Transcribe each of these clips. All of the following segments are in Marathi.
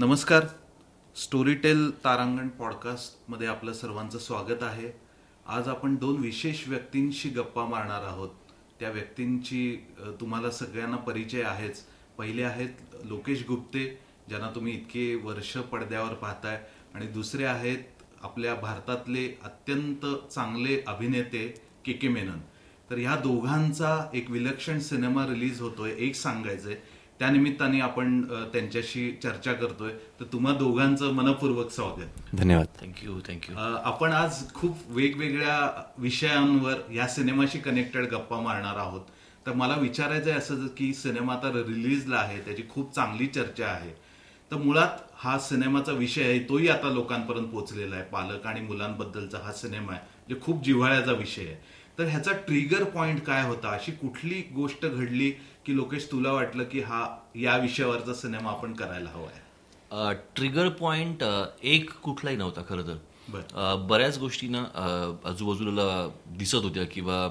नमस्कार. स्टोरीटेल तारांगण पॉडकास्टमध्ये आपलं सर्वांचं स्वागत आहे. आज आपण दोन विशेष व्यक्तींशी गप्पा मारणार आहोत. त्या व्यक्तींची तुम्हाला सगळ्यांना परिचय आहेच. पहिले आहेत लोकेश गुप्ते ज्यांना तुम्ही इतके वर्ष पडद्यावर पाहताय. आणि दुसरे आहेत आपल्या भारतातले अत्यंत चांगले अभिनेते के के मेनन. तर ह्या दोघांचा एक विलक्षण सिनेमा रिलीज होतोय. एक सांगायचंय. त्यानिमित्ताने आपण त्यांच्याशी चर्चा करतोय. तर तुम्हा दोघांचं मनपूर्वक स्वागत. धन्यवाद. थँक्यू थँक्यू आपण आज खूप वेगवेगळ्या विषयांवर या सिनेमाशी कनेक्टेड गप्पा मारणार आहोत. तर मला विचारायचं आहे असं की सिनेमा आता रिलीजला आहे त्याची खूप चांगली चर्चा आहे. तर मुळात हा सिनेमाचा विषय आहे तोही आता लोकांपर्यंत पोहोचलेला आहे. पालक आणि मुलांबद्दलचा हा सिनेमा आहे जे खूप जिव्हाळ्याचा विषय आहे. तर ह्याचा ट्रिगर पॉइंट काय होता? अशी कुठली गोष्ट घडली की लोकेश तुला वाटलं की हा या विषयावरचा सिनेमा आपण करायला हवा आहे? ट्रिगर पॉइंट एक कुठलाही नव्हता खरं तर. बऱ्याच गोष्टी ना अ, आजूबाजूला दिसत होत्या किंवा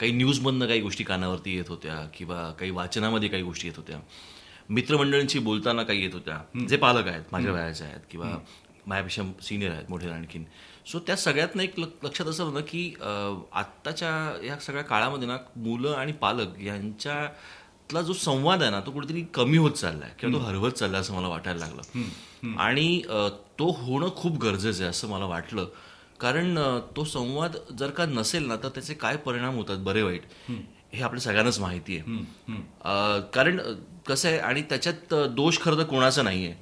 काही न्यूजमधनं काही गोष्टी कानावरती येत होत्या किंवा काही वाचनामध्ये काही गोष्टी येत होत्या. मित्रमंडळींची बोलताना काही येत होत्या. जे पालक आहेत माझ्या वयाचे आहेत किंवा माझ्यापेक्षा सिनियर आहेत मोठे आणखीन. सो त्या सगळ्यातनं एक लक- लक्षात असं होतं की आत्ताच्या या सगळ्या काळामध्ये ना मुलं आणि पालक यांच्यातला जो संवाद आहे ना तो कुठेतरी कमी होत चाललाय किंवा तो हरवत चाललाय असं मला वाटायला लागलं. आणि तो होणं खूप गरजेचं आहे असं मला वाटलं. कारण तो संवाद जर का नसेल ना तर त्याचे काय परिणाम होतात बरे वाईट? हे आपल्या सगळ्यांनाच माहिती आहे. कारण कसं आहे आणि त्याच्यात दोष खरं तर कोणाचा नाहीये.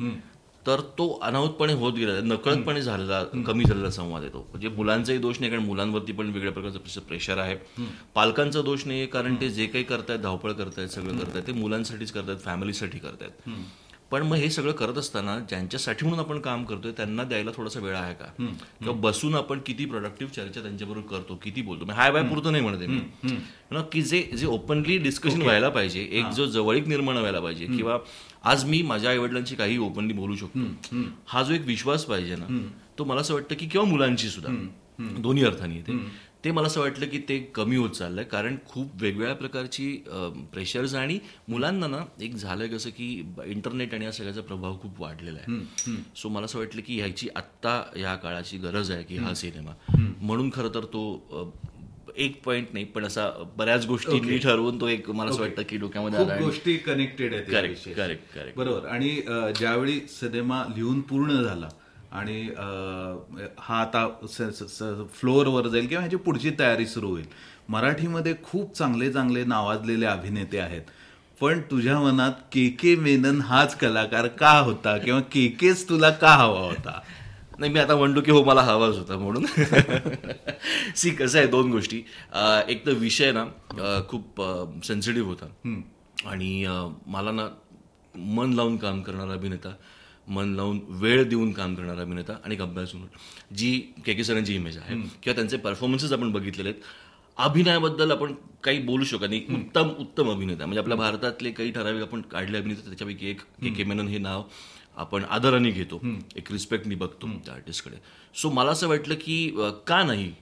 तर तो अनाहूतपणे होत गेला नकळतपणे झालेला कमी झालेला संवाद आहे तो. म्हणजे मुलांचाही दोष नाही कारण मुलांवरती पण वेगळ्या प्रकारचं प्रेशर आहे. पालकांचा दोष नाही कारण ते जे काही करतायत धावपळ करतायत सगळं करतायत ते मुलांसाठीच करतायत फॅमिलीसाठी करतायत. पण मग हे सगळं करत असताना ज्यांच्यासाठी म्हणून आपण काम करतोय त्यांना द्यायला थोडासा वेळ आहे का? किंवा बसून आपण किती प्रोडक्टिव्ह चर्चा त्यांच्याबरोबर करतो किती बोलतो? म्हणजे हाय बाय पुरतं नाही म्हणते मी की जे जे ओपनली डिस्कशन व्हायला पाहिजे एक जो जवळीक निर्माण व्हायला पाहिजे किंवा आज मी माझ्या आईवडिलांची काही ओपनली बोलू शकतो. हा जो एक विश्वास पाहिजे ना तो मला असं वाटतं की किंवा मुलांची सुद्धा. दोन्ही अर्थाने येते. ते मला असं वाटलं की ते कमी होत चाललंय कारण खूप वेगवेगळ्या प्रकारची प्रेशर्स आणि मुलांना ना एक झालंय कसं की इंटरनेट आणि या सगळ्याचा प्रभाव खूप वाढलेला आहे. सो मला असं वाटलं की ह्याची आत्ता या काळाची गरज आहे की हा सिनेमा. म्हणून खरं तर तो एक पॉइंट नाही पण असा बऱ्याच गोष्टी ठरवून तो एक मला असं वाटतं की डोक्यामध्ये आला गोष्टी कनेक्टेड आहेत विषयी. correct, correct. बरोबर. आणि ज्यावेळी सिनेमा लिहून पूर्ण झाला आणि हा आता फ्लोअरवर जाईल किंवा ह्याची पुढची तयारी सुरू होईल मराठीमध्ये खूप चांगले चांगले नावाजलेले अभिनेते आहेत. पण तुझ्या मनात के के मेनन हाच कलाकार का होता किंवा के केच तुला का हवा होता? नाही मी आता म्हणतो की हो मला हवाच होता म्हणून. सी कसं आहे दोन गोष्टी. एक तर विषय ना खूप सेन्सिटिव्ह होता. आणि मला ना मन लावून काम करणारा अभिनेता मन लावून वेळ देऊन काम करणारा अभिनेता आणि एक अभ्यास म्हणून जी के के सरांची इमेज आहे. किंवा त्यांचे परफॉर्मन्सेस आपण बघितलेले आहेत. अभिनयाबद्दल आपण काही बोलू शकत नाही. उत्तम उत्तम अभिनेता म्हणजे आपल्या भारतातले काही ठराविक आपण काढले अभिनेते त्याच्यापैकी एक के के मेनन हे नाव. आपण आदराने घेतो. एक रिस्पेक्टनी बघतो त्या आर्टिस्टकडे सो मला असं वाटलं की का नाही?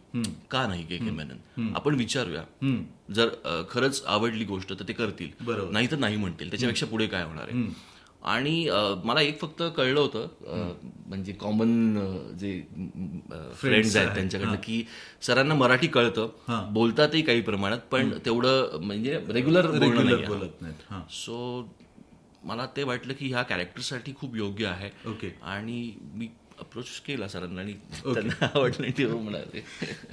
का नाही के के मेनन? आपण विचारूया. जर खरंच आवडली गोष्ट तर ते करतील. बरोबर. नाही तर नाही म्हणतील. त्याच्यापेक्षा पुढे काय होणार आहे? आणि मला एक फक्त कळलं होतं म्हणजे कॉमन जे फ्रेंड्स आहेत त्यांच्याकडनं की सरांना मराठी कळतं. बोलतातही काही प्रमाणात पण तेवढं म्हणजे रेग्युलर बोलत नाहीत. हा. सो मला ते वाटलं की ह्या कॅरेक्टरसाठी खूप योग्य आहे. ओके आणि मी अप्रोच केला सरांना आणि त्यांना आवडलं ते म्हणाले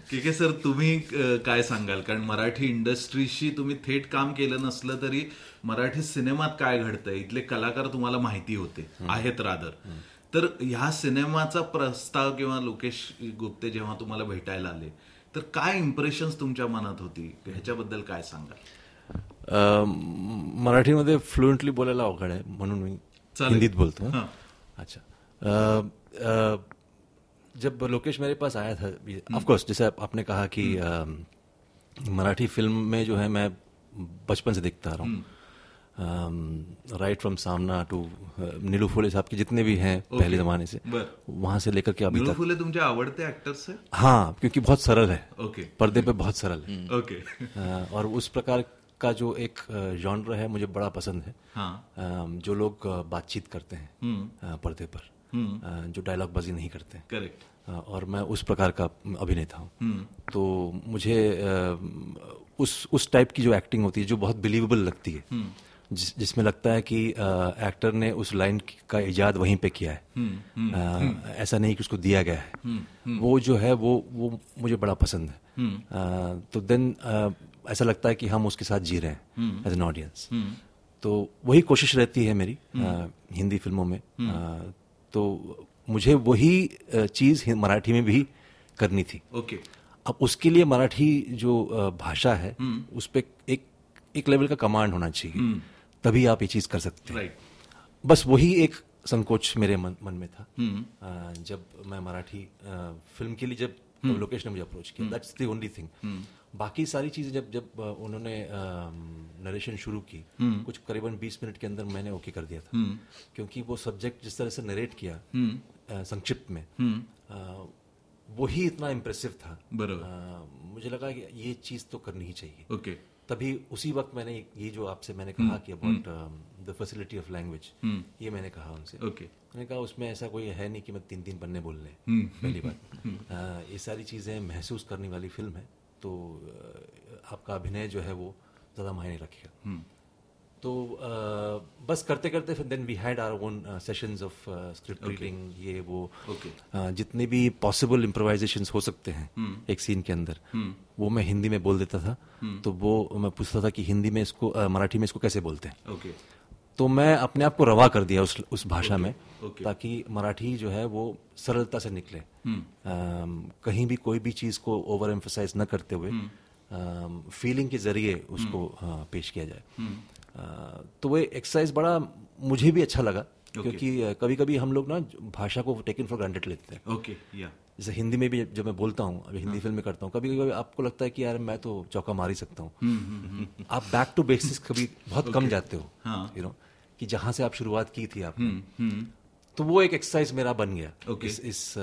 के के सर तुम्ही काय सांगाल? कारण मराठी इंडस्ट्रीशी तुम्ही थेट काम केलं नसलं तरी मराठी सिनेमात काय घडतंय? इथले कलाकार तुम्हाला माहिती होते. आहेत रादर. तर ह्या सिनेमाचा प्रस्ताव किंवा लोकेश गुप्ते जेव्हा तुम्हाला भेटायला आले तर काय इम्प्रेशन्स तुमच्या मनात होती? ह्याच्याबद्दल काय सांगाल? मराठीमध्ये फ्लुएंटली बोलायला अवघड आहे म्हणून मी. हिंदीत बोलतो. हाँ. अच्छा. जब लोकेश मेरे पास आया था ऑफ़ कोर्स जैसे आपने कहा कि अं, मराठी फ़िल्म में जो है मैं बचपन से देखता रहा हूँ। Right from Saamana to Nilu Phule साहब के जितने भी हैं okay. पहले जमाने से वहाँ से लेकर के अभी फुले तुमचे आवडते ऍक्टर्स है? हाँ क्योंकि बहुत सरल है। ओके. पर्दे पे बहुत सरल है। ओके. अ, और उस प्रकार का जो एक जॉनर है मुझे बड़ा पसंद है। हाँ। जो लोग बातचीत करते हैं अ, पर्दे पर। अ, जो डायलॉग बाजी नहीं करते हैं। करेक्ट और मैं उस प्रकार का अभिनेता हूँ। तो मुझे उस उस टाइप की जो एक्टिंग होती है जो बहुत बिलीवेबल लगती है जिस, जिसमें लगता है कि आ, एक्टर ने उस लाइन का इजाद वहीं पे किया है। अ, ऐसा नहीं कि उसको दिया गया है। वो जो है वो वो मुझे बड़ा पसंद है। अ, तो देन ऐसा लगता है कि हम उसके साथ जी रहे हैं एज एन ऑडियंस तो वही कोशिश रहती है मेरी अ, हिंदी फ़िल्मों में। अ, तो मुझे वही चीज़ मराठी में भी करनी थी। ओके। अब उसके लिए मराठी जो भाषा है उस पर एक एक लेवल का कमांड होना चाहिए। तभी आप ये चीज़ कर सकते हैं। बस वही एक संकोच मेरे मन, मन में था। अ, जब मैं मराठी फ़िल्म के लिए जब लोकेश ने मुझे अप्रोच किया दैट्स द ओनली थिंग बाकी सारी चीज़ें जब जब उन्होंने नरेशन शुरू की कुछ करीबन 20 मिनट के अंदर मैंने ओके कर दिया था। क्योंकि वो सब्जेक्ट जिस तरह से नरेट किया संक्षिप्त में अ, वही इतना इम्प्रेसिव था। बरोबर। अ, मुझे लगा कि ये चीज़ तो करनी ही चाहिए। ओके तभी उसी वक्त मैंने ये जो आपसे मैंने कहा कि about the facility of language ये मैंने कहा उनसे। ओके मैंने कहा उसमें ऐसा कोई है नहीं कि मैं तीन तीन पन्ने बोल लें पहली बात। ये सारी चीज़ें महसूस करने वाली फ़िल्म है। तो आपका अभिनय जो है वो ज़्यादा मायने रखेगा तो अ, बस करते करते फिर then we had our own sessions of script reading ये वो Okay. अ, जितने भी पॉसिबल इम्प्रोवाइजेशन हो सकते हैं hmm. एक सीन के अंदर hmm. वो मैं हिंदी में बोल देता था hmm. तो वो मैं पूछता था कि हिंदी में इसको अ, मराठी में इसको कैसे बोलते हैं ओके तो मैं अपने आप को रवा कर दिया उस उस भाषा okay, में okay. ताकि मराठी जो है वो सरलता से निकले। अम, कहीं भी कोई भी चीज़ को ओवर एम्फोसाइज न करते हुए hmm. आ, फीलिंग के ज़रिए उसको अ, पेश किया जाए। अ, तो वो एक्सरसाइज बड़ा मुझे भी अच्छा लगा okay. क्योंकि कभी कभी हम लोग ना भाषा को टेकन फॉर ग्रांटेड लेते हैं। ओके या जैसे हिंदी में भी जब मैं बोलता हूँ अभी हिंदी फ़िल्म में करता हूँ कभी कभी आपको लगता है कि यार मैं तो चौका मार ही सकता हूँ। आप बैक टू बेसिस कभी बहुत कम जाते हो हाँ। यू नो कि जहाँ से आप शुरुआत की थी आपने। तो वो एक एक्सरसाइज मेरा बन गया Okay. इस इस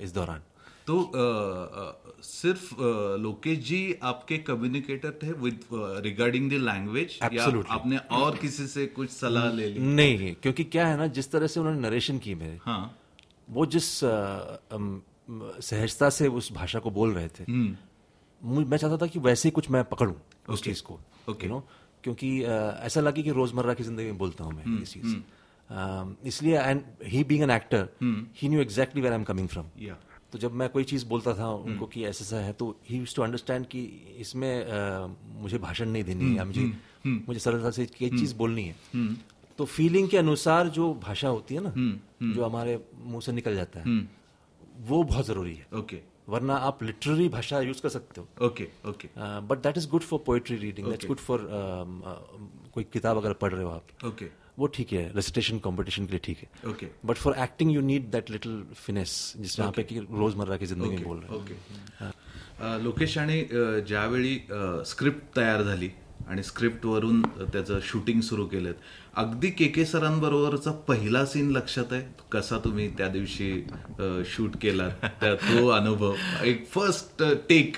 इस दौरान। तो अ, अ, सिर्फ़ अ, लोकेश जी आपके कम्युनिकेटर थे विद रिगार्डिंग द लैंग्वेज या आपने और किसी से कुछ सलाह ले ली? नहीं क्योंकि क्या है ना जिस तरह से उन्होंने नरेशन की मेरे हाँ। वो जिस अम, सहजता से उस भाषा को बोल रहे थे। मुझ- मैं चाहता था कि वैसे ही कुछ मैं पकड़ूं उस चीज़ को Okay. यू नो क्योंकि ऐसा लगे कि रोज़मर्रा की ज़िंदगी में बोलता हूँ मैं ये चीज़। अम, इसलिए and he being an actor he knew exactly where I am coming from तो जब मैं कोई चीज़ बोलता था उनको कि ऐसा ऐसा है तो ही यूज़ टू अंडरस्टैंड कि इसमें मुझे भाषण नहीं देनी है मुझे मुझे सरलता से ये चीज़ बोलनी है। तो फीलिंग के अनुसार जो भाषा होती है ना जो हमारे मुँह से निकल जाता है वो बहुत ज़रूरी है। ओके वरना आप लिटररी भाषा यूज कर सकते हो। Okay okay but that is good for poetry reading that's good for कोई किताब अगर पढ़ रहे हो आप ओके वो ठीक है। रेसिटेशन कंपटीशन के लिए ठीक है। Okay but for acting you need that little finesse जिसमें आप की रोजमर्रा की जिंदगी में बोल रहे ओके अ, लोकेश आणि अ, ज्यावेळी स्क्रिप्ट तयार झाली आणि स्क्रिप्टवरून त्याचं शूटिंग सुरू केलं अगदी के के सरांबरोबरचा पहिला सीन लक्षात आहे. कसा तुम्ही त्या दिवशी शूट केला त्या तो अनुभव एक फर्स्ट टेक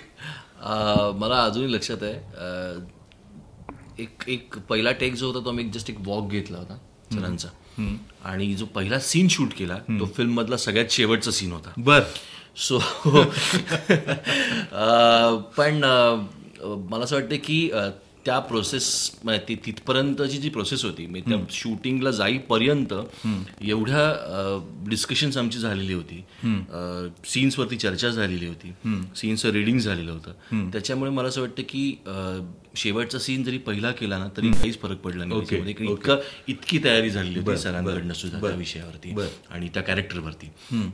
मला अजूनही लक्षात आहे. एक एक पहिला टेक जो होता तो आम्ही जस्ट एक वॉक घेतला होता सरांचा. आणि जो पहिला सीन शूट केला तो फिल्म मधला सगळ्यात शेवटचा सीन होता. बर. सो पण मला असं वाटतं की त्या प्रोसेस ती तिथपर्यंतची जी प्रोसेस होती म्हणजे त्या शूटिंगला जाईपर्यंत एवढ्या डिस्कशन्स आमची झालेली होती. सीन्सवरती चर्चा झालेली होती. सीन्सचं रिडिंग झालेलं होतं. त्याच्यामुळे मला असं वाटतं की शेवटचा सीन जरी पहिला केला ना तरी काहीच फरक पडला नाही इतकं इतकी तयारी झालेली होती सरांकडनं सुद्धा त्या विषयावरती आणि त्या कॅरेक्टरवरती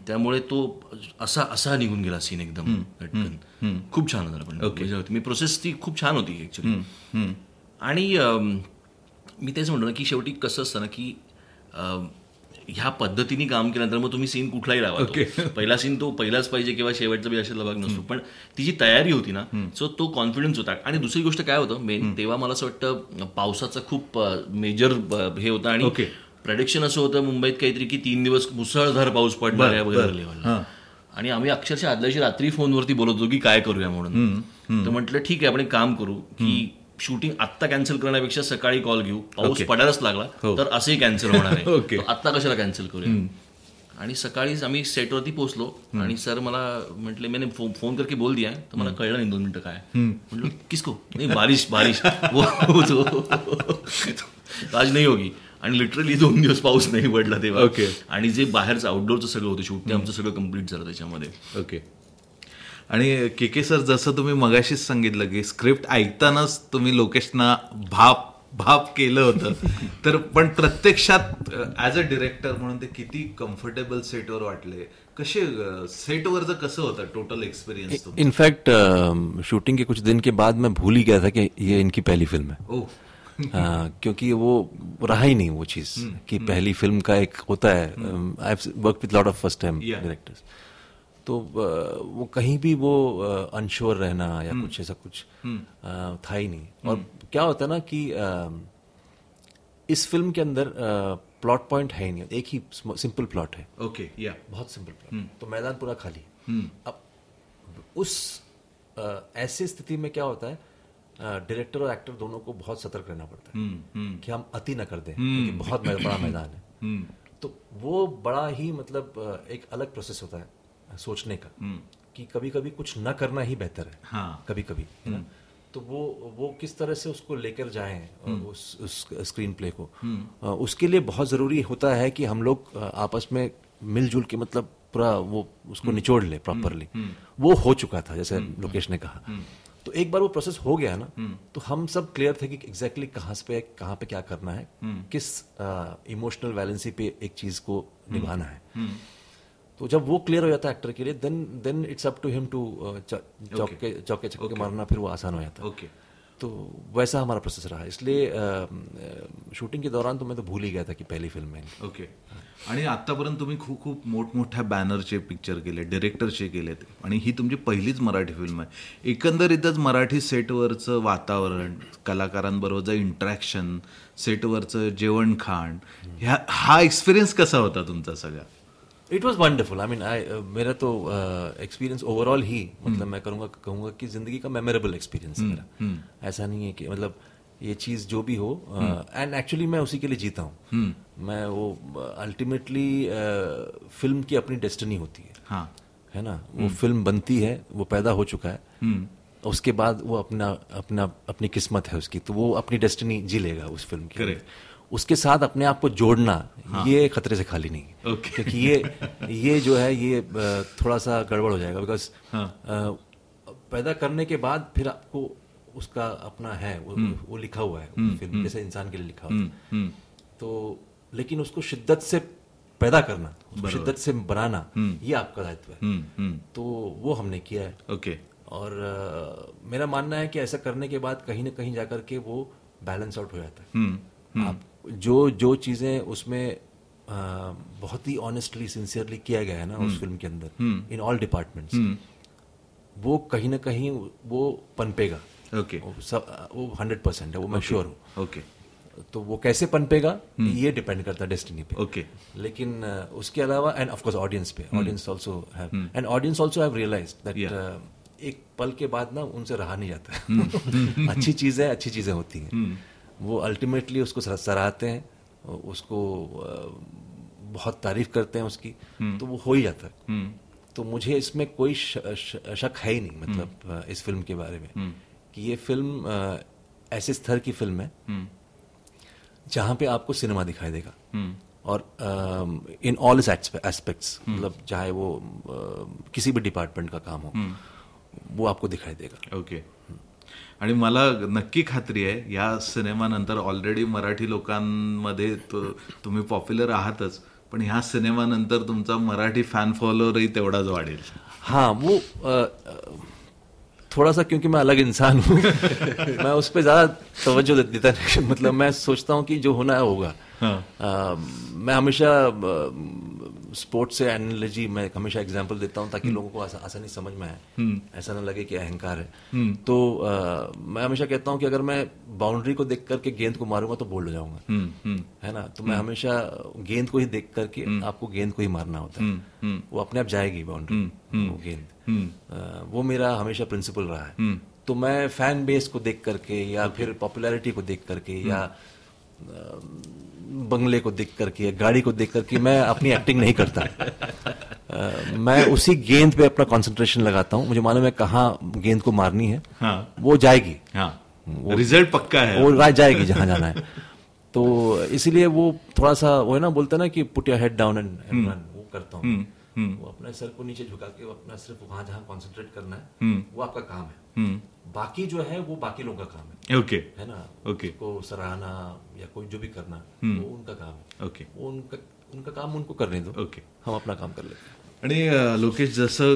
त्यामुळे तो असा असा निघून गेला सीन एकदम पटकन. खूप छान होता पण. मजा होती मी प्रोसेस ती खूप छान होती ऍक्च्युली आणि मी तेच म्हणतो ना की शेवटी कसं असतं ना की ह्या पद्धतीने काम केल्यानंतर मग तुम्ही सीन कुठलाही लावा तो. पहिला सीन तो पहिलाच पाहिजे किंवा शेवटचा बी अशातला भाग नसतो. पण ती जी तयारी होती ना सो तो कॉन्फिडन्स होता. आणि दुसरी गोष्ट काय होतं मेन तेव्हा मला असं वाटतं पावसाचा खूप मेजर हे होतं आणि Okay. प्रेडिक्शन असं होतं मुंबईत काहीतरी की तीन दिवस मुसळधार पाऊस पडणार आहे वगैरे लेवलला आणि आम्ही अक्षरशः आदल्या दिवशी रात्री फोनवरती बोलत होतो की काय करूया म्हणून. तर म्हटलं ठीक आहे आपण काम करू की शूटिंग आत्ता कॅन्सल करण्यापेक्षा सकाळी कॉल घेऊ. पाऊस पडायलाच लागला तर असंही कॅन्सल होणार आहे. Okay. तर आत्ता कशाला कॅन्सल करूया? आणि सकाळीच आम्ही सेटवरती पोहोचलो आणि सर मला म्हटले मैंने फोन फोन करके बोल दिया है तर मला कळलं नाही दोन मिनिटं काय म्हटलं किसको? नाही बारिश बारिश. वो वो तो आज नाही होगी. आणि लिटरली दोन दिवस पाऊस नाही पडला तेव्हा. आणि जे बाहेरचं आउटडोरचं सगळं होतं शूट ते आमचं सगळं कंप्लीट झालं त्याच्यामध्ये. ओके. आणि के के सर जसं तुम्ही मगाशीच सांगितलं की स्क्रिप्ट ऐकतानाच तुम्ही लोकेशना भाप भाप केलं होतं. तर पण प्रत्यक्षात ऍज अ डिरेक्टर म्हणून ते किती कम्फर्टेबल सेटवर वाटले? कसे सेटवरचं कसं होतं total experience in fact shooting के कुछ दिन के बाद मैं भूल ही गया था कि ये इनकी पहली फिल्म है। ओ क्योंकि वो रहा ही नहीं वो चीज कि पहली फिल्म का एक होता है। I work with lot of first time. Directors तो वो कहीं भी वो अनश्योर रहना या कुछ ऐसा कुछ uh, था ही नहीं। और क्या होता है ना कि इस फ़िल्म के अंदर प्लॉट पॉइंट है ही नहीं। एक ही सिंपल प्लॉट है। ओके या बहुत सिंपल प्लॉट तो मैदान पूरा खाली। अब उस ऐसी स्थिति में क्या होता है डायरेक्टर और एक्टर दोनों को बहुत सतर्क रहना पड़ता है कि हम अति न कर दें क्योंकि बहुत बड़ा मैदान है। तो वो बड़ा ही मतलब एक अलग प्रोसेस होता है। सोचने का कि कभी कभी कुछ न करना ही बेहतर है। हाँ। कभी कभी है ना? तो वो वो किस तरह से उसको लेकर जाए उस, उस स्क्रीन प्ले को? उसके लिए बहुत ज़रूरी होता है कि हम लोग आपस में मिलजुल के मतलब पूरा वो उसको निचोड़ ले प्रॉपरली वो हो चुका था जैसे लोकेश ने कहा। तो एक बार वो प्रोसेस हो गया ना तो हम सब क्लियर थे कि एग्जैक्टली कहाँ पे कहाँ पे क्या करना है किस इमोशनल वैलेंसी पे एक चीज़ को निभाना है। तो जब वो क्लियर हो जाता है एक्टर के लिए then then it's up to him to चौके चौके चक्के मारना फिर वो आसान हो जाता है। ओके तो वैसा हमारा प्रोसेस रहा। इसलिए शूटिंग के दौरान तो मैं तो भूल ही गया था कि पहली फिल्म है ओके आणि आतापर्यंत तुम्ही खूप खूप मोठमोठ्या बॅनरचे पिक्चर केले डिरेक्टरचे केलेत आणि ही तुमची पहिलीच मराठी फिल्म आहे. एकंदरीतच मराठी सेटवरचं वातावरण कलाकारांबरोबरचं इंटरॅक्शन सेटवरचं जेवण खाण ह्या हा एक्सपिरियन्स कसा होता तुमचा सगळा? It was wonderful I mean I मेरा तो एक्सपीरियंस uh, ओवरऑल ही मतलब मैं करूँगा कहूँगा कि ज़िंदगी का मेमोरेबल एक्सपीरियंस है मेरा। ऐसा नहीं है कि मतलब ये चीज़ जो भी हो एंड uh, एक्चुअली मैं उसी के लिए जीता हूँ। मैं वो अल्टीमेटली uh, फ़िल्म की अपनी डेस्टिनी होती है। हाँ। है ना? वो फ़िल्म बनती है वो पैदा हो चुका है। उसके बाद वो अपना अपना अपनी किस्मत है उसकी तो वो अपनी डेस्टिनी जी लेगा उस फ़िल्म की. उसके साथ अपने आप को जोड़ना हाँ। ये खतरे से खाली नहीं है। Okay. क्योंकि ये ये जो है ये थोड़ा सा गड़बड़ हो जाएगा बिकॉज़ हाँ. पैदा करने के बाद फिर आपको उसका अपना है वो, वो लिखा हुआ है फ़िल्म जैसे इंसान के लिए लिखा हुआ है। तो लेकिन उसको शिद्दत से पैदा करना शिद्दत से बनाना ये आपका दायित्व है। तो वो हमने किया है। ओके। और मेरा मानना है कि ऐसा करने के बाद कहीं ना कहीं जाकर के वो बैलेंस आउट हो जाता है। आप जो जो चीज़ें उसमें बहुत ही ऑनेस्टली सिंसियरली किया गया है ना उस फ़िल्म के अंदर इन ऑल डिपार्टमेंट्स वो कहीं ना कहीं वो पनपेगा। ओके वो सब वो हंड्रेड परसेंट है वो मैं श्योर हूँ। ओके तो वो कैसे पनपेगा ये डिपेंड करता है डेस्टिनी पे। ओके लेकिन अ, उसके अलावा and of course audience pay audience also have and audience also have realized that एक पल के बाद ना उनसे रहा नहीं जाता। है अच्छी चीज़ें अच्छी चीज़ें होती हैं। वो अल्टीमेटली उसको सराहते हैं उसको बहुत तारीफ़ करते हैं उसकी तो वो हो ही जाता है। तो मुझे इसमें कोई श- श- शक है ही नहीं मतलब इस फ़िल्म के बारे में। कि ये फ़िल्म ऐसे स्तर की फ़िल्म है जहाँ पे आपको सिनेमा दिखाई देगा। और इन ऑल इस एस्पेक्ट्स मतलब चाहे वो अ, किसी भी डिपार्टमेंट का काम हो वो आपको दिखाई देगा। ओके आणि मला नक्की खात्री आहे या सिनेमानंतर ऑलरेडी मराठी लोकांमध्ये तो- तुम्ही पॉप्युलर आहातच पण ह्या सिनेमानंतर तुमचा मराठी फॅन फॉलोअरही तेवढाच वाढेल. हाँ वो अ, अ, थोड़ा सा क्योंकि मैं अलग इंसान हूँ मैं उस पर ज्यादा तवज्जो देता नहीं मतलब मैं सोचता हूँ कि जो होना है होगा। अ, मैं हमेशा स्पोर्ट्स से एनालॉजी मैं हमेशा एग्जांपल देता हूँ ताकि लोगों को आसा, आसानी समझ में आए। ऐसा ना लगे कि अहंकार है। तो अ, मैं हमेशा कहता हूँ कि अगर मैं बाउंड्री को देख करके गेंद को मारूँगा तो बोल्ड हो जाऊँगा। है ना? तो मैं हमेशा गेंद को ही देख करके आपको गेंद को ही मारना होता है। वो अपने आप जाएगी बाउंड्री वो गेंद। वो मेरा हमेशा प्रिंसिपल रहा है। तो मैं फ़ैन बेस को देख करके या फिर पॉपुलैरिटी को देख करके या हम्म। बंगले को देख करके गाड़ी को देख करके मैं अपनी एक्टिंग नहीं करता। अ, मैं उसी गेंद पे अपना कंसंट्रेशन लगाता हूँ। मुझे मालूम है कहाँ गेंद को मारनी है। हाँ। वो जाएगी। हाँ। रिज़ल्ट पक्का है। वो रात जाएगी जहाँ जाना है। तो इसीलिए वो थोड़ा सा वो है ना बोलते हैं ना कि put your head down and वो करता हूँ। वो अपने सर को नीचे झुका के अपना सिर्फ़ वहाँ जहाँ कॉन्सेंट्रेट करना है वो आपका काम है। बाकी जो है वो बाकी लोगों का काम है। ओके। है ना? Okay. को सराहना या कोई जो भी करना वो उनका काम है। ओके। वो उनका उनका काम उनको करने दो। ओके। हम अपना काम कर लेते हैं। आणि लोकेश जसं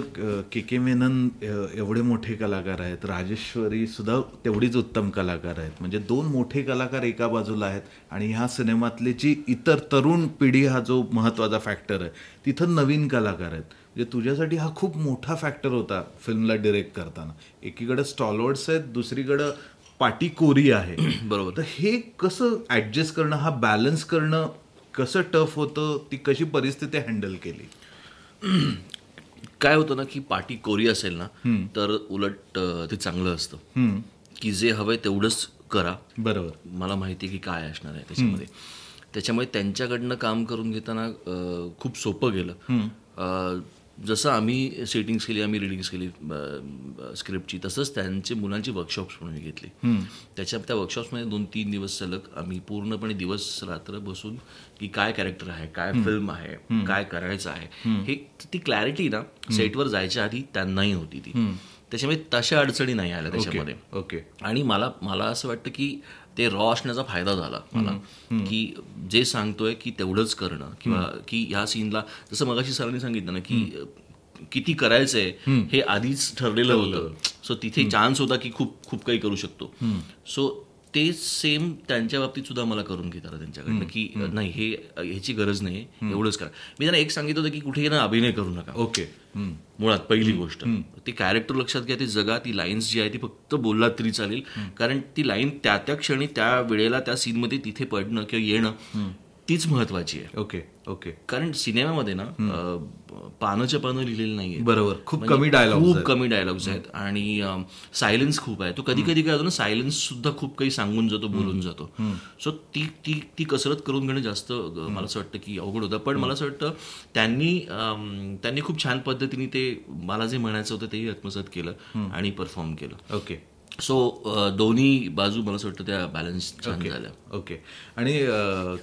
के के मेनन एवढे मोठे कलाकार आहेत राजेश्वरी सुद्धा तेवढीच उत्तम कलाकार आहेत. म्हणजे दोन मोठे कलाकार एका बाजूला आहेत आणि ह्या सिनेमातले जी इतर तरुण पिढी हा जो महत्त्वाचा फॅक्टर आहे तिथं नवीन कलाकार आहेत. म्हणजे तुझ्यासाठी हा खूप मोठा फॅक्टर होता फिल्मला डिरेक्ट करताना. एकीकडे स्टॉलवर्ड्स आहेत दुसरीकडं पाटी कोरी आहे. बरोबर. तर हे कसं ऍडजस्ट करणं हा बॅलन्स करणं कसं टफ होतं ती कशी परिस्थिती हँडल केली? काय होतं ना की पार्टी कोरी असेल ना तर उलट ते चांगलं असतं. की जे हवंय तेवढंच करा. बरोबर. मला माहिती की काय असणार आहे त्याच्यामध्ये. त्याच्यामुळे त्यांच्याकडनं काम करून घेताना खूप सोपं गेलं. जसं आम्ही सेटिंग्स केली आम्ही रिडिंग्स केली स्क्रिप्टची तसंच त्यांचे मुलांची वर्कशॉप्स पण मी घेतली त्याच्या त्या वर्कशॉप्समध्ये दोन तीन दिवस सलग आम्ही पूर्णपणे दिवस रात्र बसून की काय कॅरेक्टर आहे काय फिल्म आहे काय करायचं आहे हे ती क्लॅरिटी ना सेटवर जायच्या आधी त्यांनाही होती ती. त्याच्यामुळे तशा अडचणी नाही आल्या त्याच्यामध्ये. ओके. आणि मला मला असं वाटतं की ते रॉ असण्याचा फायदा झाला मला. की जे सांगतोय की तेवढंच करणं किंवा की ह्या सीनला जसं मगाशी सरांनी सांगितलं ना की किती करायचंय हे आधीच ठरलेलं होतं. सो तिथे चान्स होता की खूप खूप काही करू शकतो. सो ते सेम त्यांच्या बाबतीत सुद्धा मला करून घेत आलं त्यांच्याकडनं की नाही हे ह्याची गरज नाही एवढंच करा. मी त्यांना एक सांगितलं होतं की कुठेही ना अभिनय करू नका. ओके. मुळात पहिली गोष्ट. ती कॅरेक्टर लक्षात घ्या ती जगा ती लाईन्स जी आहे ती फक्त बोललात तरी चालेल. कारण ती लाईन त्या त्या क्षणी त्या वेळेला त्या सीनमध्ये तिथे पडणं किंवा येणं तीच महत्वाची आहे. Okay okay. कारण सिनेमामध्ये ना पानाच्या पानं लिहिलेली नाहीये बरोबर खूप म्हणजे कमी डायलॉग खूप कमी डायलॉग्स आहेत. आणि सायलेन्स खूप आहे. तो कधी कधी काय होतो ना सायलेन्स सुद्धा खूप काही सांगून जातो बोलून जातो. सो ती ती ती कसरत करून घेणं जास्त मला असं वाटतं की अवघड होतं. पण मला असं वाटतं त्यांनी त्यांनी खूप छान पद्धतीने ते मला जे म्हणायचं होतं तेही आत्मसात केलं आणि परफॉर्म केलं. ओके. सो दोन्ही बाजू मला असं वाटतं त्या बॅलन्स छान झाल्या. ओके आणि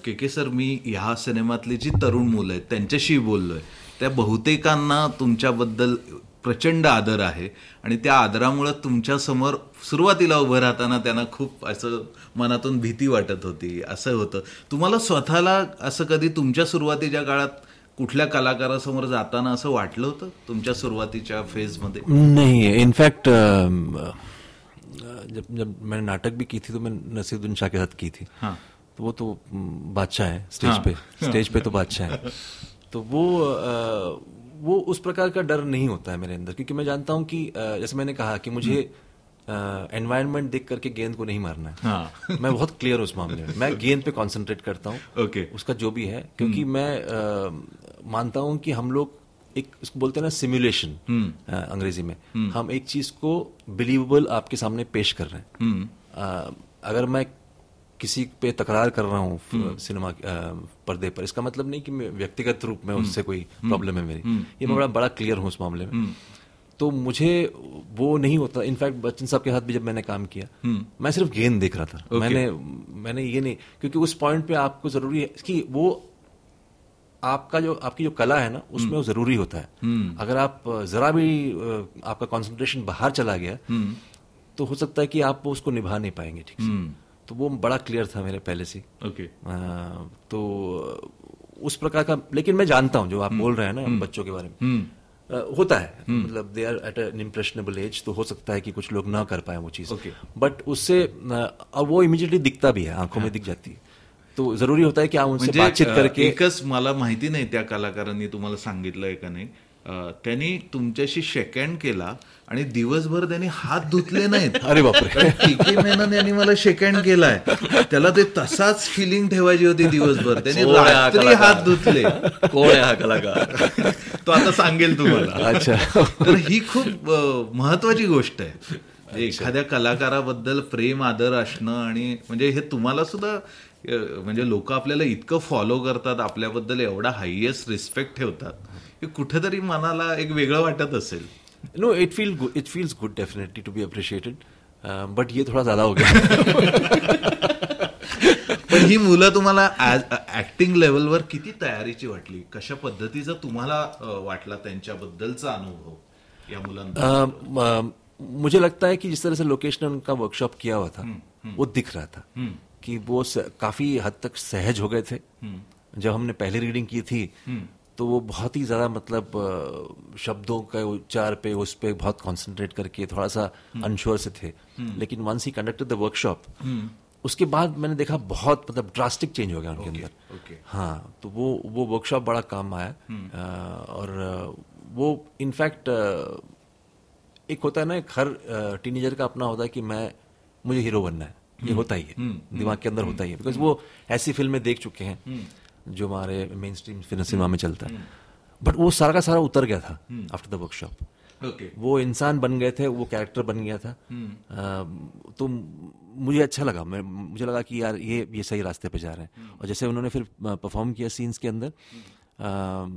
के के सर मी ह्या सिनेमातली जी तरुण मुलं आहेत त्यांच्याशी बोललोय. त्या बहुतेकांना तुमच्याबद्दल प्रचंड आदर आहे आणि त्या आदरामुळे तुमच्यासमोर सुरुवातीला उभं राहताना त्यांना खूप असं मनातून भीती वाटत होती असं होतं. तुम्हाला स्वतःला असं कधी तुमच्या सुरुवातीच्या काळात कुठल्या कलाकारासमोर जाताना असं वाटलं होतं तुमच्या सुरुवातीच्या फेजमध्ये नहीं इनफैक्ट जब जब मैंने नाटक भी की थी तो मैं नसीरुद्दीन शाह के साथ की थी। हाँ। तो वो तो हम्म, बादशाह है स्टेज हाँ. पे। स्टेज पे तो बादशाह है। तो वो वो उस प्रकार का डर नहीं होता है मेरे अंदर क्योंकि मैं जानता हूँ कि जैसे मैंने कहा कि मुझे एनवायरनमेंट देख करके गेंद को नहीं मारना है। हाँ। मैं बहुत क्लियर हूँ उस मामले में। मैं गेंद पे कंसंट्रेट करता हूँ। ओके उसका जो भी है क्योंकि मैं अ, मानता हूँ कि हम लोग एक इसको बोलते हैं ना सिमुलेशन अंग्रेज़ी में। हम एक चीज़ को बिलीवेबल आपके सामने पेश कर रहे हैं। अ, अगर मैं किसी पे तकरार कर रहा हूँ सिनेमा पर्दे पर इसका मतलब नहीं कि मैं व्यक्तिगत रूप में उससे कोई प्रॉब्लम है मेरी। ये मैं बड़ा बड़ा क्लियर हूँ उस मामले में। तो मुझे वो नहीं होता। इनफैक्ट बच्चन साहब के साथ भी जब मैंने काम किया मैं सिर्फ़ गेंद देख रहा था। मैंने मैंने ये नहीं क्योंकि उस पॉइंट पे आपको ज़रूरी है कि वो आपका जो आपकी जो कला है ना उसमें वो ज़रूरी होता है। अगर आप जरा भी आपका कंसंट्रेशन बाहर चला गया तो हो सकता है कि आप उसको निभा नहीं पाएँगे ठीक से। तो वो बड़ा क्लियर था मेरे पहले से। ओके। तो उस प्रकार का लेकिन मैं जानता हूँ जो आप बोल रहे हैं ना बच्चों के बारे में। होता है। मतलब they are at an impressionable age तो हो सकता है कि कुछ लोग ना कर पाए वो चीज़. बट उससे और वो इमीडिएटली दिखता भी है आँखों में दिख जाती है। तो जरूरी होता है कि म्हणजे बातचीत करके एकच मला माहिती नाही त्या कलाकारांनी तुम्हाला सांगितलंय का नाही त्यांनी तुमच्याशी शेकँड केला आणि दिवसभर त्यांनी हात धुतले नाहीत. अरे बापरे. के मेनन यांनी मला शेकँड केलाय. त्याला ते तसाच फिलिंग ठेवायची होती दिवसभर. त्यांनी रात्री? हात धुतले. कोण आहे हा कलाकार? तो आता सांगेल तुम्हाला. अच्छा. तर ही खूप महत्वाची गोष्ट आहे. एखाद्या कलाकाराबद्दल प्रेम आदर असणं आणि म्हणजे हे तुम्हाला सुद्धा म्हणजे लोक आपल्याला इतकं फॉलो करतात आपल्याबद्दल एवढा हायएस्ट रिस्पेक्ट ठेवतात हे कुठेतरी मनाला एक वेगळं वाटत असेल. No it feel it feels good definitely to be appreciated but ये थोड़ा ज्यादा हो गया. पण ही मुलं तुम्हाला ऍक्टिंग लेवलवर किती तयारीची वाटली? कशा पद्धतीचा तुम्हाला वाटला त्यांच्याबद्दलचा अनुभव या मुलांना मुझे लगता है कि जिस तरह से लोकेश ने उनका वर्कशॉप किया हुआ था वो दिख रहा था। कि वो काफ़ी हद तक सहज हो गए थे। जब हमने पहली रीडिंग की थी तो वो बहुत ही ज़्यादा मतलब शब्दों का उच्चार पे उस पर बहुत कंसंट्रेट करके थोड़ा सा अनश्योर से थे। लेकिन once he conducted the workshop उसके बाद मैंने देखा बहुत मतलब ड्रास्टिक चेंज हो गया उनके अंदर। ओके हाँ तो वो वो वर्कशॉप बड़ा काम आया। अ, और वो इनफैक्ट एक होता है ना एक हर टीनेजर का अपना होता है कि मैं मुझे हीरो बनना है। ये होता ही है। दिमाग के अंदर होता ही है। बिकॉज़ वो ऐसी फ़िल्में देख चुके हैं जो हमारे मेन स्ट्रीम सिनेमा में चलता है। बट वो सारा का सारा उतर गया था आफ्टर द वर्कशॉप वो इंसान बन गए थे वो कैरेक्टर बन गया था। तो मुझे अच्छा लगा। मैं मुझे लगा कि यार ये ये सही रास्ते पे जा रहे हैं। और जैसे उन्होंने फिर परफॉर्म किया सीन्स के अंदर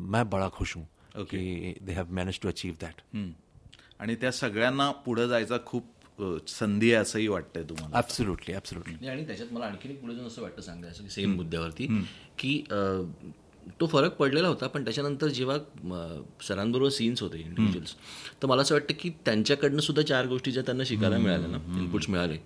मैं बड़ा खुश हूँ कि they have manage to achieve that hmm. आणि त्या सगळ्यांना पुढे जायचा खूप संधी आहे असंही वाटतंय तुम्हाला? ॲब्सोल्युटली ॲब्सोल्युटली नाही, आणि त्याच्यात मला आणखीन एक पुढे जाऊन असं वाटतं सांगायचं की सेम मुद्द्यावरती की तो फरक पडलेला होता पण त्याच्यानंतर जेव्हा सरांबरोबर सीन्स होते इंडिव्हिज्युअल्स तर मला असं वाटतं की त्यांच्याकडनं सुद्धा चार गोष्टी ज्या त्यांना शिकायला मिळाल्या ना इनपुट्स मिळाले.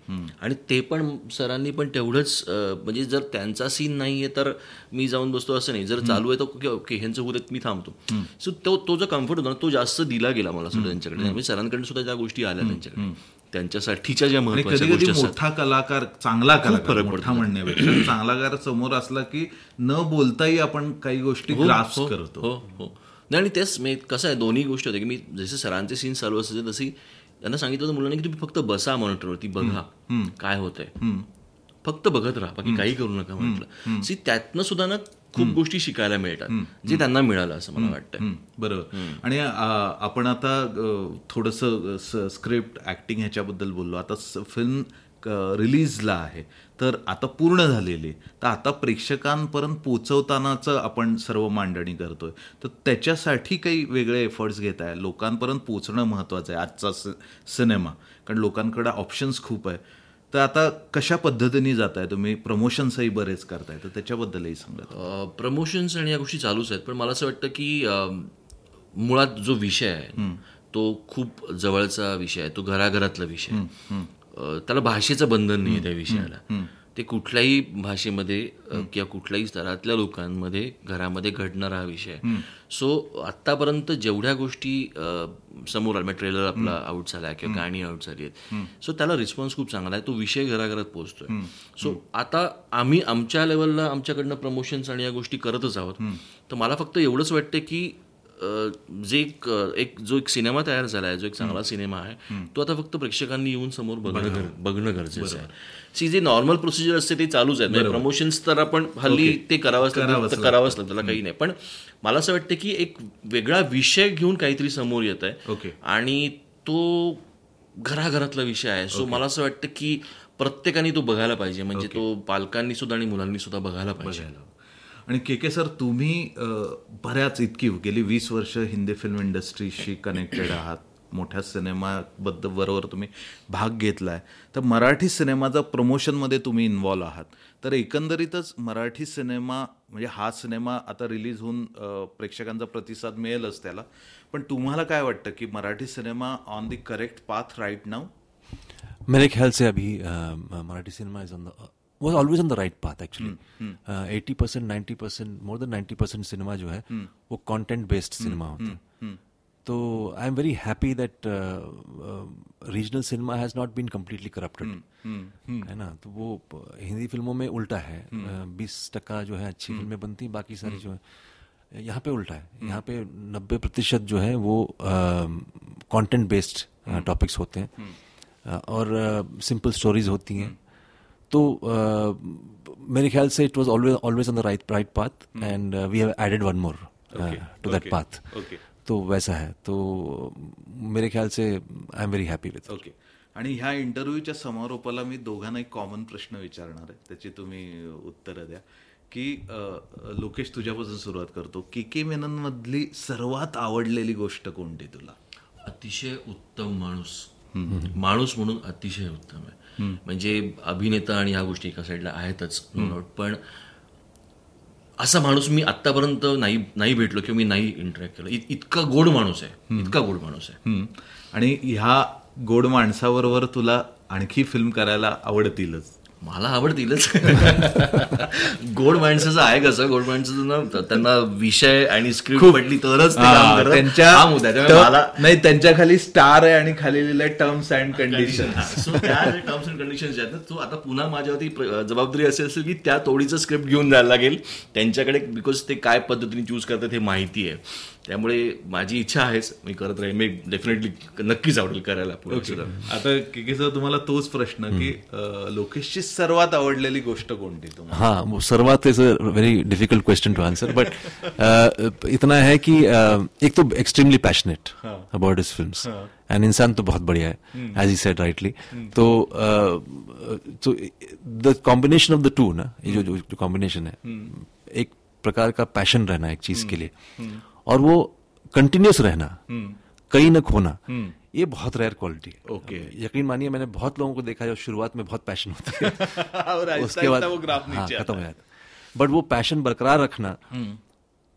आणि ते पण सरांनी पण तेवढंच म्हणजे जर त्यांचा सीन नाहीये तर मी जाऊन बसतो असं नाही. जर चालू आहे तर ओके ह्यांचं उद्या मी थांबतो. सो तो तो जो कम्फर्ट होता ना तो जास्त दिला गेला मला सुद्धा त्यांच्याकडे. म्हणजे सरांकडून सुद्धा ज्या गोष्टी आल्या त्यांच्याकडे. त्यांच्यासाठीच्या ज्या महत्त्वाच्या गोष्टी मोठा कलाकार चांगला कलाकार मोठा म्हणण्यापेक्षा चांगला कलाकार समोर असला की न बोलताही आपण काही गोष्टी ग्राफ्स हो, करतो. हो हो. नाही आणि तेच मी कसं आहे दोन्ही गोष्टी होत्या की मी जसे सरांचे सीन चालू असायचे तशी त्यांना सांगितलं होतं मुलांनी की तुम्ही फक्त बसा मॉनिटरवरती बघा काय होतंय. फक्त बघत राहा बाकी काही करू नका म्हटलं. सी त्यातनं सुद्धा ना खूप गोष्टी शिकायला मिळतात जे त्यांना मिळालं असं मला वाटतं बरोबर. आणि आपण आता थोडस स्क्रिप्ट ऍक्टिंग ह्याच्याबद्दल बोललो. आता फिल्म रिलीजला आहे. तर आता पूर्ण झालेली तर आता प्रेक्षकांपर्यंत पोचवतानाच आपण सर्व मांडणी करतोय. तर त्याच्यासाठी काही वेगळे एफर्ट्स घेत आहे. लोकांपर्यंत पोचणं महत्वाचं आहे. आजचा सिनेमा. कारण लोकांकडे ऑप्शन्स खूप आहे. तर आता कशा पद्धतीने जात आहे तुम्ही प्रमोशन्सही बरेच करताय तर त्याच्याबद्दलही सांगा. प्रमोशन्स आणि या गोष्टी चालूच आहेत पण मला असं वाटतं की मुळात जो विषय आहे तो खूप जवळचा विषय आहे तो घराघरातला विषय त्याला भाषेचं बंधन नाही त्या विषयाला. ते कुठल्याही भाषेमध्ये किंवा कुठल्याही स्तरातल्या लोकांमध्ये घरामध्ये घडणारा हा विषय. सो आत्तापर्यंत जेवढ्या गोष्टी समोर आल्या ट्रेलर आपला आउट झाला किंवा गाणी आउट झाली आहेत. सो त्याला रिस्पॉन्स खूप चांगला आहे. तो विषय घराघरात पोहोचतोय. सो आता आम्ही आमच्या लेवलला आमच्याकडनं प्रमोशन्स आणि या गोष्टी करतच आहोत. तर मला फक्त एवढंच वाटतं की जे एक एक जो एक सिनेमा तयार झाला आहे जो एक चांगला सिनेमा आहे तो आता फक्त प्रेक्षकांनी येऊन समोर बघणं बघणं गरजेचं आहे. सी जे नॉर्मल प्रोसिजर असते ते चालूच आहे प्रमोशन्स तर आपण हल्ली ते करावंच लागतं करावंच लागतं त्याला काही नाही. पण मला असं वाटतं की एक वेगळा विषय घेऊन काहीतरी समोर येत आहे. ओके आणि तो घराघरातला विषय आहे. सो मला असं वाटतं की प्रत्येकाने तो बघायला पाहिजे. म्हणजे तो पालकांनी सुद्धा आणि मुलांनी सुद्धा बघायला पाहिजे. आणि के के सर तुम्ही बऱ्याच इतकी गेली वीस वर्ष हिंदी फिल्म इंडस्ट्रीशी कनेक्टेड आहात. मोठ्या सिनेमाबद्दल बरोबर तुम्ही भाग घेतला आहे तर मराठी सिनेमाचा प्रमोशनमध्ये तुम्ही इन्वॉल्व आहात. तर एकंदरीतच मराठी सिनेमा म्हणजे हा सिनेमा आता रिलीज होऊन प्रेक्षकांचा प्रतिसाद मिळेलच त्याला. पण तुम्हाला काय वाटतं की Marathi cinema on the correct path right now मेरे ख्याल से अभी Marathi cinema is on the was always on the right path actually eighty percent ninety percent more than ninety percent cinema जो है वो कंटेंट बेस्ड सिनेमा होता है। तो I am very happy that regional cinema has not been completely corrupted है ना? तो वो हिंदी फ़िल्मों में उल्टा है। बीस hmm. टका जो है अच्छी फ़िल्में बनती हैं, बाकी सारी जो है यहाँ पे उल्टा है। Hmm. यहाँ पे नब्बे प्रतिशत जो है वो कंटेंट बेस्ड टॉपिक्स होते हैं। अ, और सिंपल स्टोरीज होती हैं। तो अ, मेरे ख्याल से it was always always on the right right path and we have added one more to that okay, path. तो वैसा है. तो मेरे ख्याल से I am very happy with okay आणि ह्या इंटरव्ह्यूच्या समारोपाला मी दोघांना एक कॉमन प्रश्न विचारणार आहे. त्याची तुम्ही उत्तरं द्या. की लोकेश तुझ्यापासून सुरुवात करतो. के के मेनन मधली सर्वात आवडलेली गोष्ट कोणती तुला? अतिशय उत्तम माणूस. माणूस म्हणून अतिशय उत्तम आहे. म्हणजे अभिनेता आणि ह्या गोष्टी एका साईडला आहेतच. पण असा माणूस मी आतापर्यंत नाही नाही भेटलो किंवा मी नाही इंटरॅक्ट केलं. इत- इतका गोड माणूस आहे. इतका गोड माणूस आहे. आणि ह्या गोड माणसाबरोबर तुला आणखी फिल्म करायला आवडतीलच. मला आवडतीलच. गोड माणसाचं आहे कसं? गोड माणसाचं ना त्यांना विषय आणि स्क्रिप्ट पडली तरच. त्यांच्या नाही त्यांच्या खाली स्टार आहे आणि खाली लिहिलंय टर्म्स अँड कंडिशन सो त्या टर्म्स अँड कंडिशन आहेत ना तो आता पुन्हा माझ्यावरती जबाबदारी अशी असेल की त्या तोडीचं स्क्रिप्ट घेऊन जायला लागेल. त्यांच्याकडे बिकॉज ते काय पद्धतीने चूज करतात हे माहिती आहे. त्यामुळे माझी इच्छा आहेच मी करत राहील मी डेफिनेटली नक्कीच आवडेल करायला पुढे सुद्धा. आता केकेचा तुम्हाला तोच प्रश्न की लोकेशची सर्वात आवडलेली गोष्ट कोणती तुम्हाला? हाँ सर्वात is a very difficult question to answer but इतना है कि uh, एक तो extremely passionate about his films and इंसान तो बहुत बढ़िया है एज ही सेड राइटली तो uh, तो the combination of the two ना ये जो जो कॉम्बिनेशन है एक प्रकार का पैशन रहना एक चीज के लिए। और वो कंटिन्यूस रहना कहीं ना खोना ये बहुत रेयर क्वालिटी है। Okay okay. यकीन मानिए मैंने बहुत लोगों को देखा जो शुरुआत में बहुत पैशन होता है। और उसके बाद वो ग्राफ हाँ, खत्म हो जाता बट वो पैशन बरकरार रखना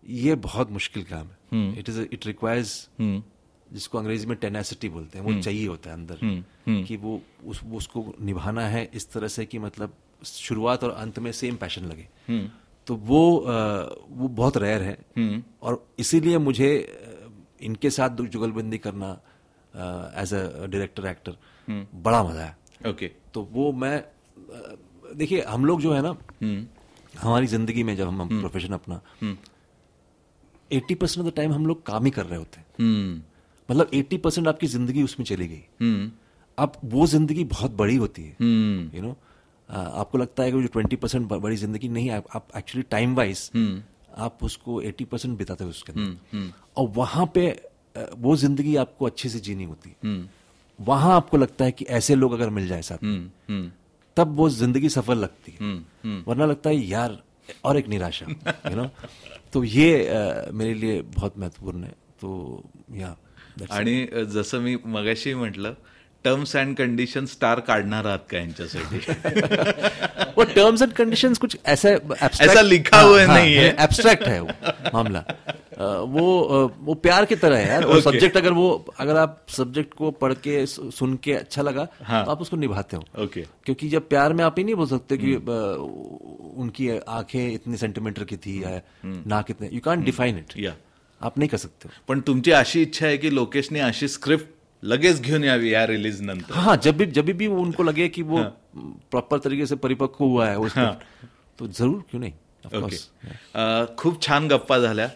ये बहुत मुश्किल काम है। इट इज़ इट रिक्वायर्स जिसको अंग्रेज़ी में टेनेसिटी बोलते हैं वो चाहिए होता है अंदर। कि वो उस वो उसको निभाना है इस तरह से कि मतलब शुरुआत और अंत में सेम पैशन लगे। तो वो वो बहुत रेयर है। और इसीलिए मुझे इनके साथ जुगलबंदी करना एज अ डायरेक्टर एक्टर बड़ा मज़ा है। Okay okay. तो वो मैं देखिए हम लोग जो है ना हमारी ज़िंदगी में जब हम profession Apna eighty percent of the time हम लोग काम ही कर रहे होते हैं। मतलब एट्टी परसेंट आपकी ज़िंदगी उसमें चली गई। अब वो ज़िंदगी बहुत बड़ी होती है। यू नो आपको लगता है कि जो ट्वेंटी परसेंट बड़ी ज़िंदगी नहीं आप एक्चुअली टाइम वाइज आप उसको एट्टी परसेंट बिताते हो उसके अंदर। और वहाँ पे वो ज़िंदगी आपको अच्छे से जीनी होती है। वहाँ आपको लगता है कि ऐसे लोग अगर मिल जाए साथ तब वो ज़िंदगी सफल लगती है। वरना लगता है यार और एक निराशा यू नो तो ये मेरे लिए बहुत महत्वपूर्ण है। तो या. आणि जसं मी मगाशी म्हटलं टर्म्स अँड कंडिशन स्टार काढणार आहात का यांच्यासाठी? वो टर्म्स एंड कंडीशंस कुछ ऐसा ऐसा लिखा हुआ नहीं है। एब्स्ट्रैक्ट है वो मामला। वो वो प्यार की तरह है यार। और सब्जेक्ट अगर वो अगर आप सब्जेक्ट को पढ़ के सुन के अच्छा लगा तो आप उसको निभाते हो। ओके क्योंकि जब प्यार में आप ही नहीं बोल सकते कि उनकी आँखें इतनी सेंटीमीटर की थी या नाक इतने यू कांट डिफाइन इट या आप नहीं कर सकते हो। पण तुमची अशी इच्छा आहे की लोकेशने अशी स्क्रिप्ट लगेच घेऊन यावी या रिलीज नंतर. हाँ जब भी जब भी उनको लगे कि वो प्रॉपर तरीके से परिपक्व हुआ है उसको तो जरूर क्यों नहीं? ओके खूप छान गप्पा झाल्या.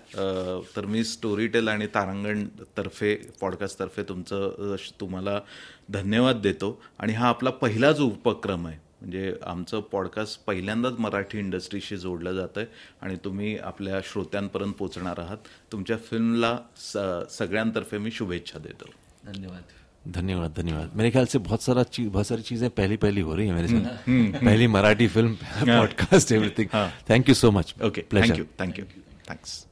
तर मी स्टोरी टेल आणि तारांगण तर्फे पॉडकास्ट तर्फे तुमचं तुम्हाला धन्यवाद देतो. आणि हा आपला पहिलाच उपक्रम आहे. म्हणजे आमचं पॉडकास्ट पहिल्यांदाच मराठी इंडस्ट्रीशी जोडलं जातं आहे आणि तुम्ही आपल्या श्रोत्यांपर्यंत पोहोचणार आहात. तुमच्या फिल्मला स सगळ्यांतर्फे मी शुभेच्छा देतो. धन्यवाद। धन्यवाद धन्यवाद। मेरे ख्याल से बहुत सारा चीज़ बहुत सारी चीज़ें पहली पहली हो रही है मेरे साथ। पहली Marathi film podcast everything thank you so much okay thank you thank you thanks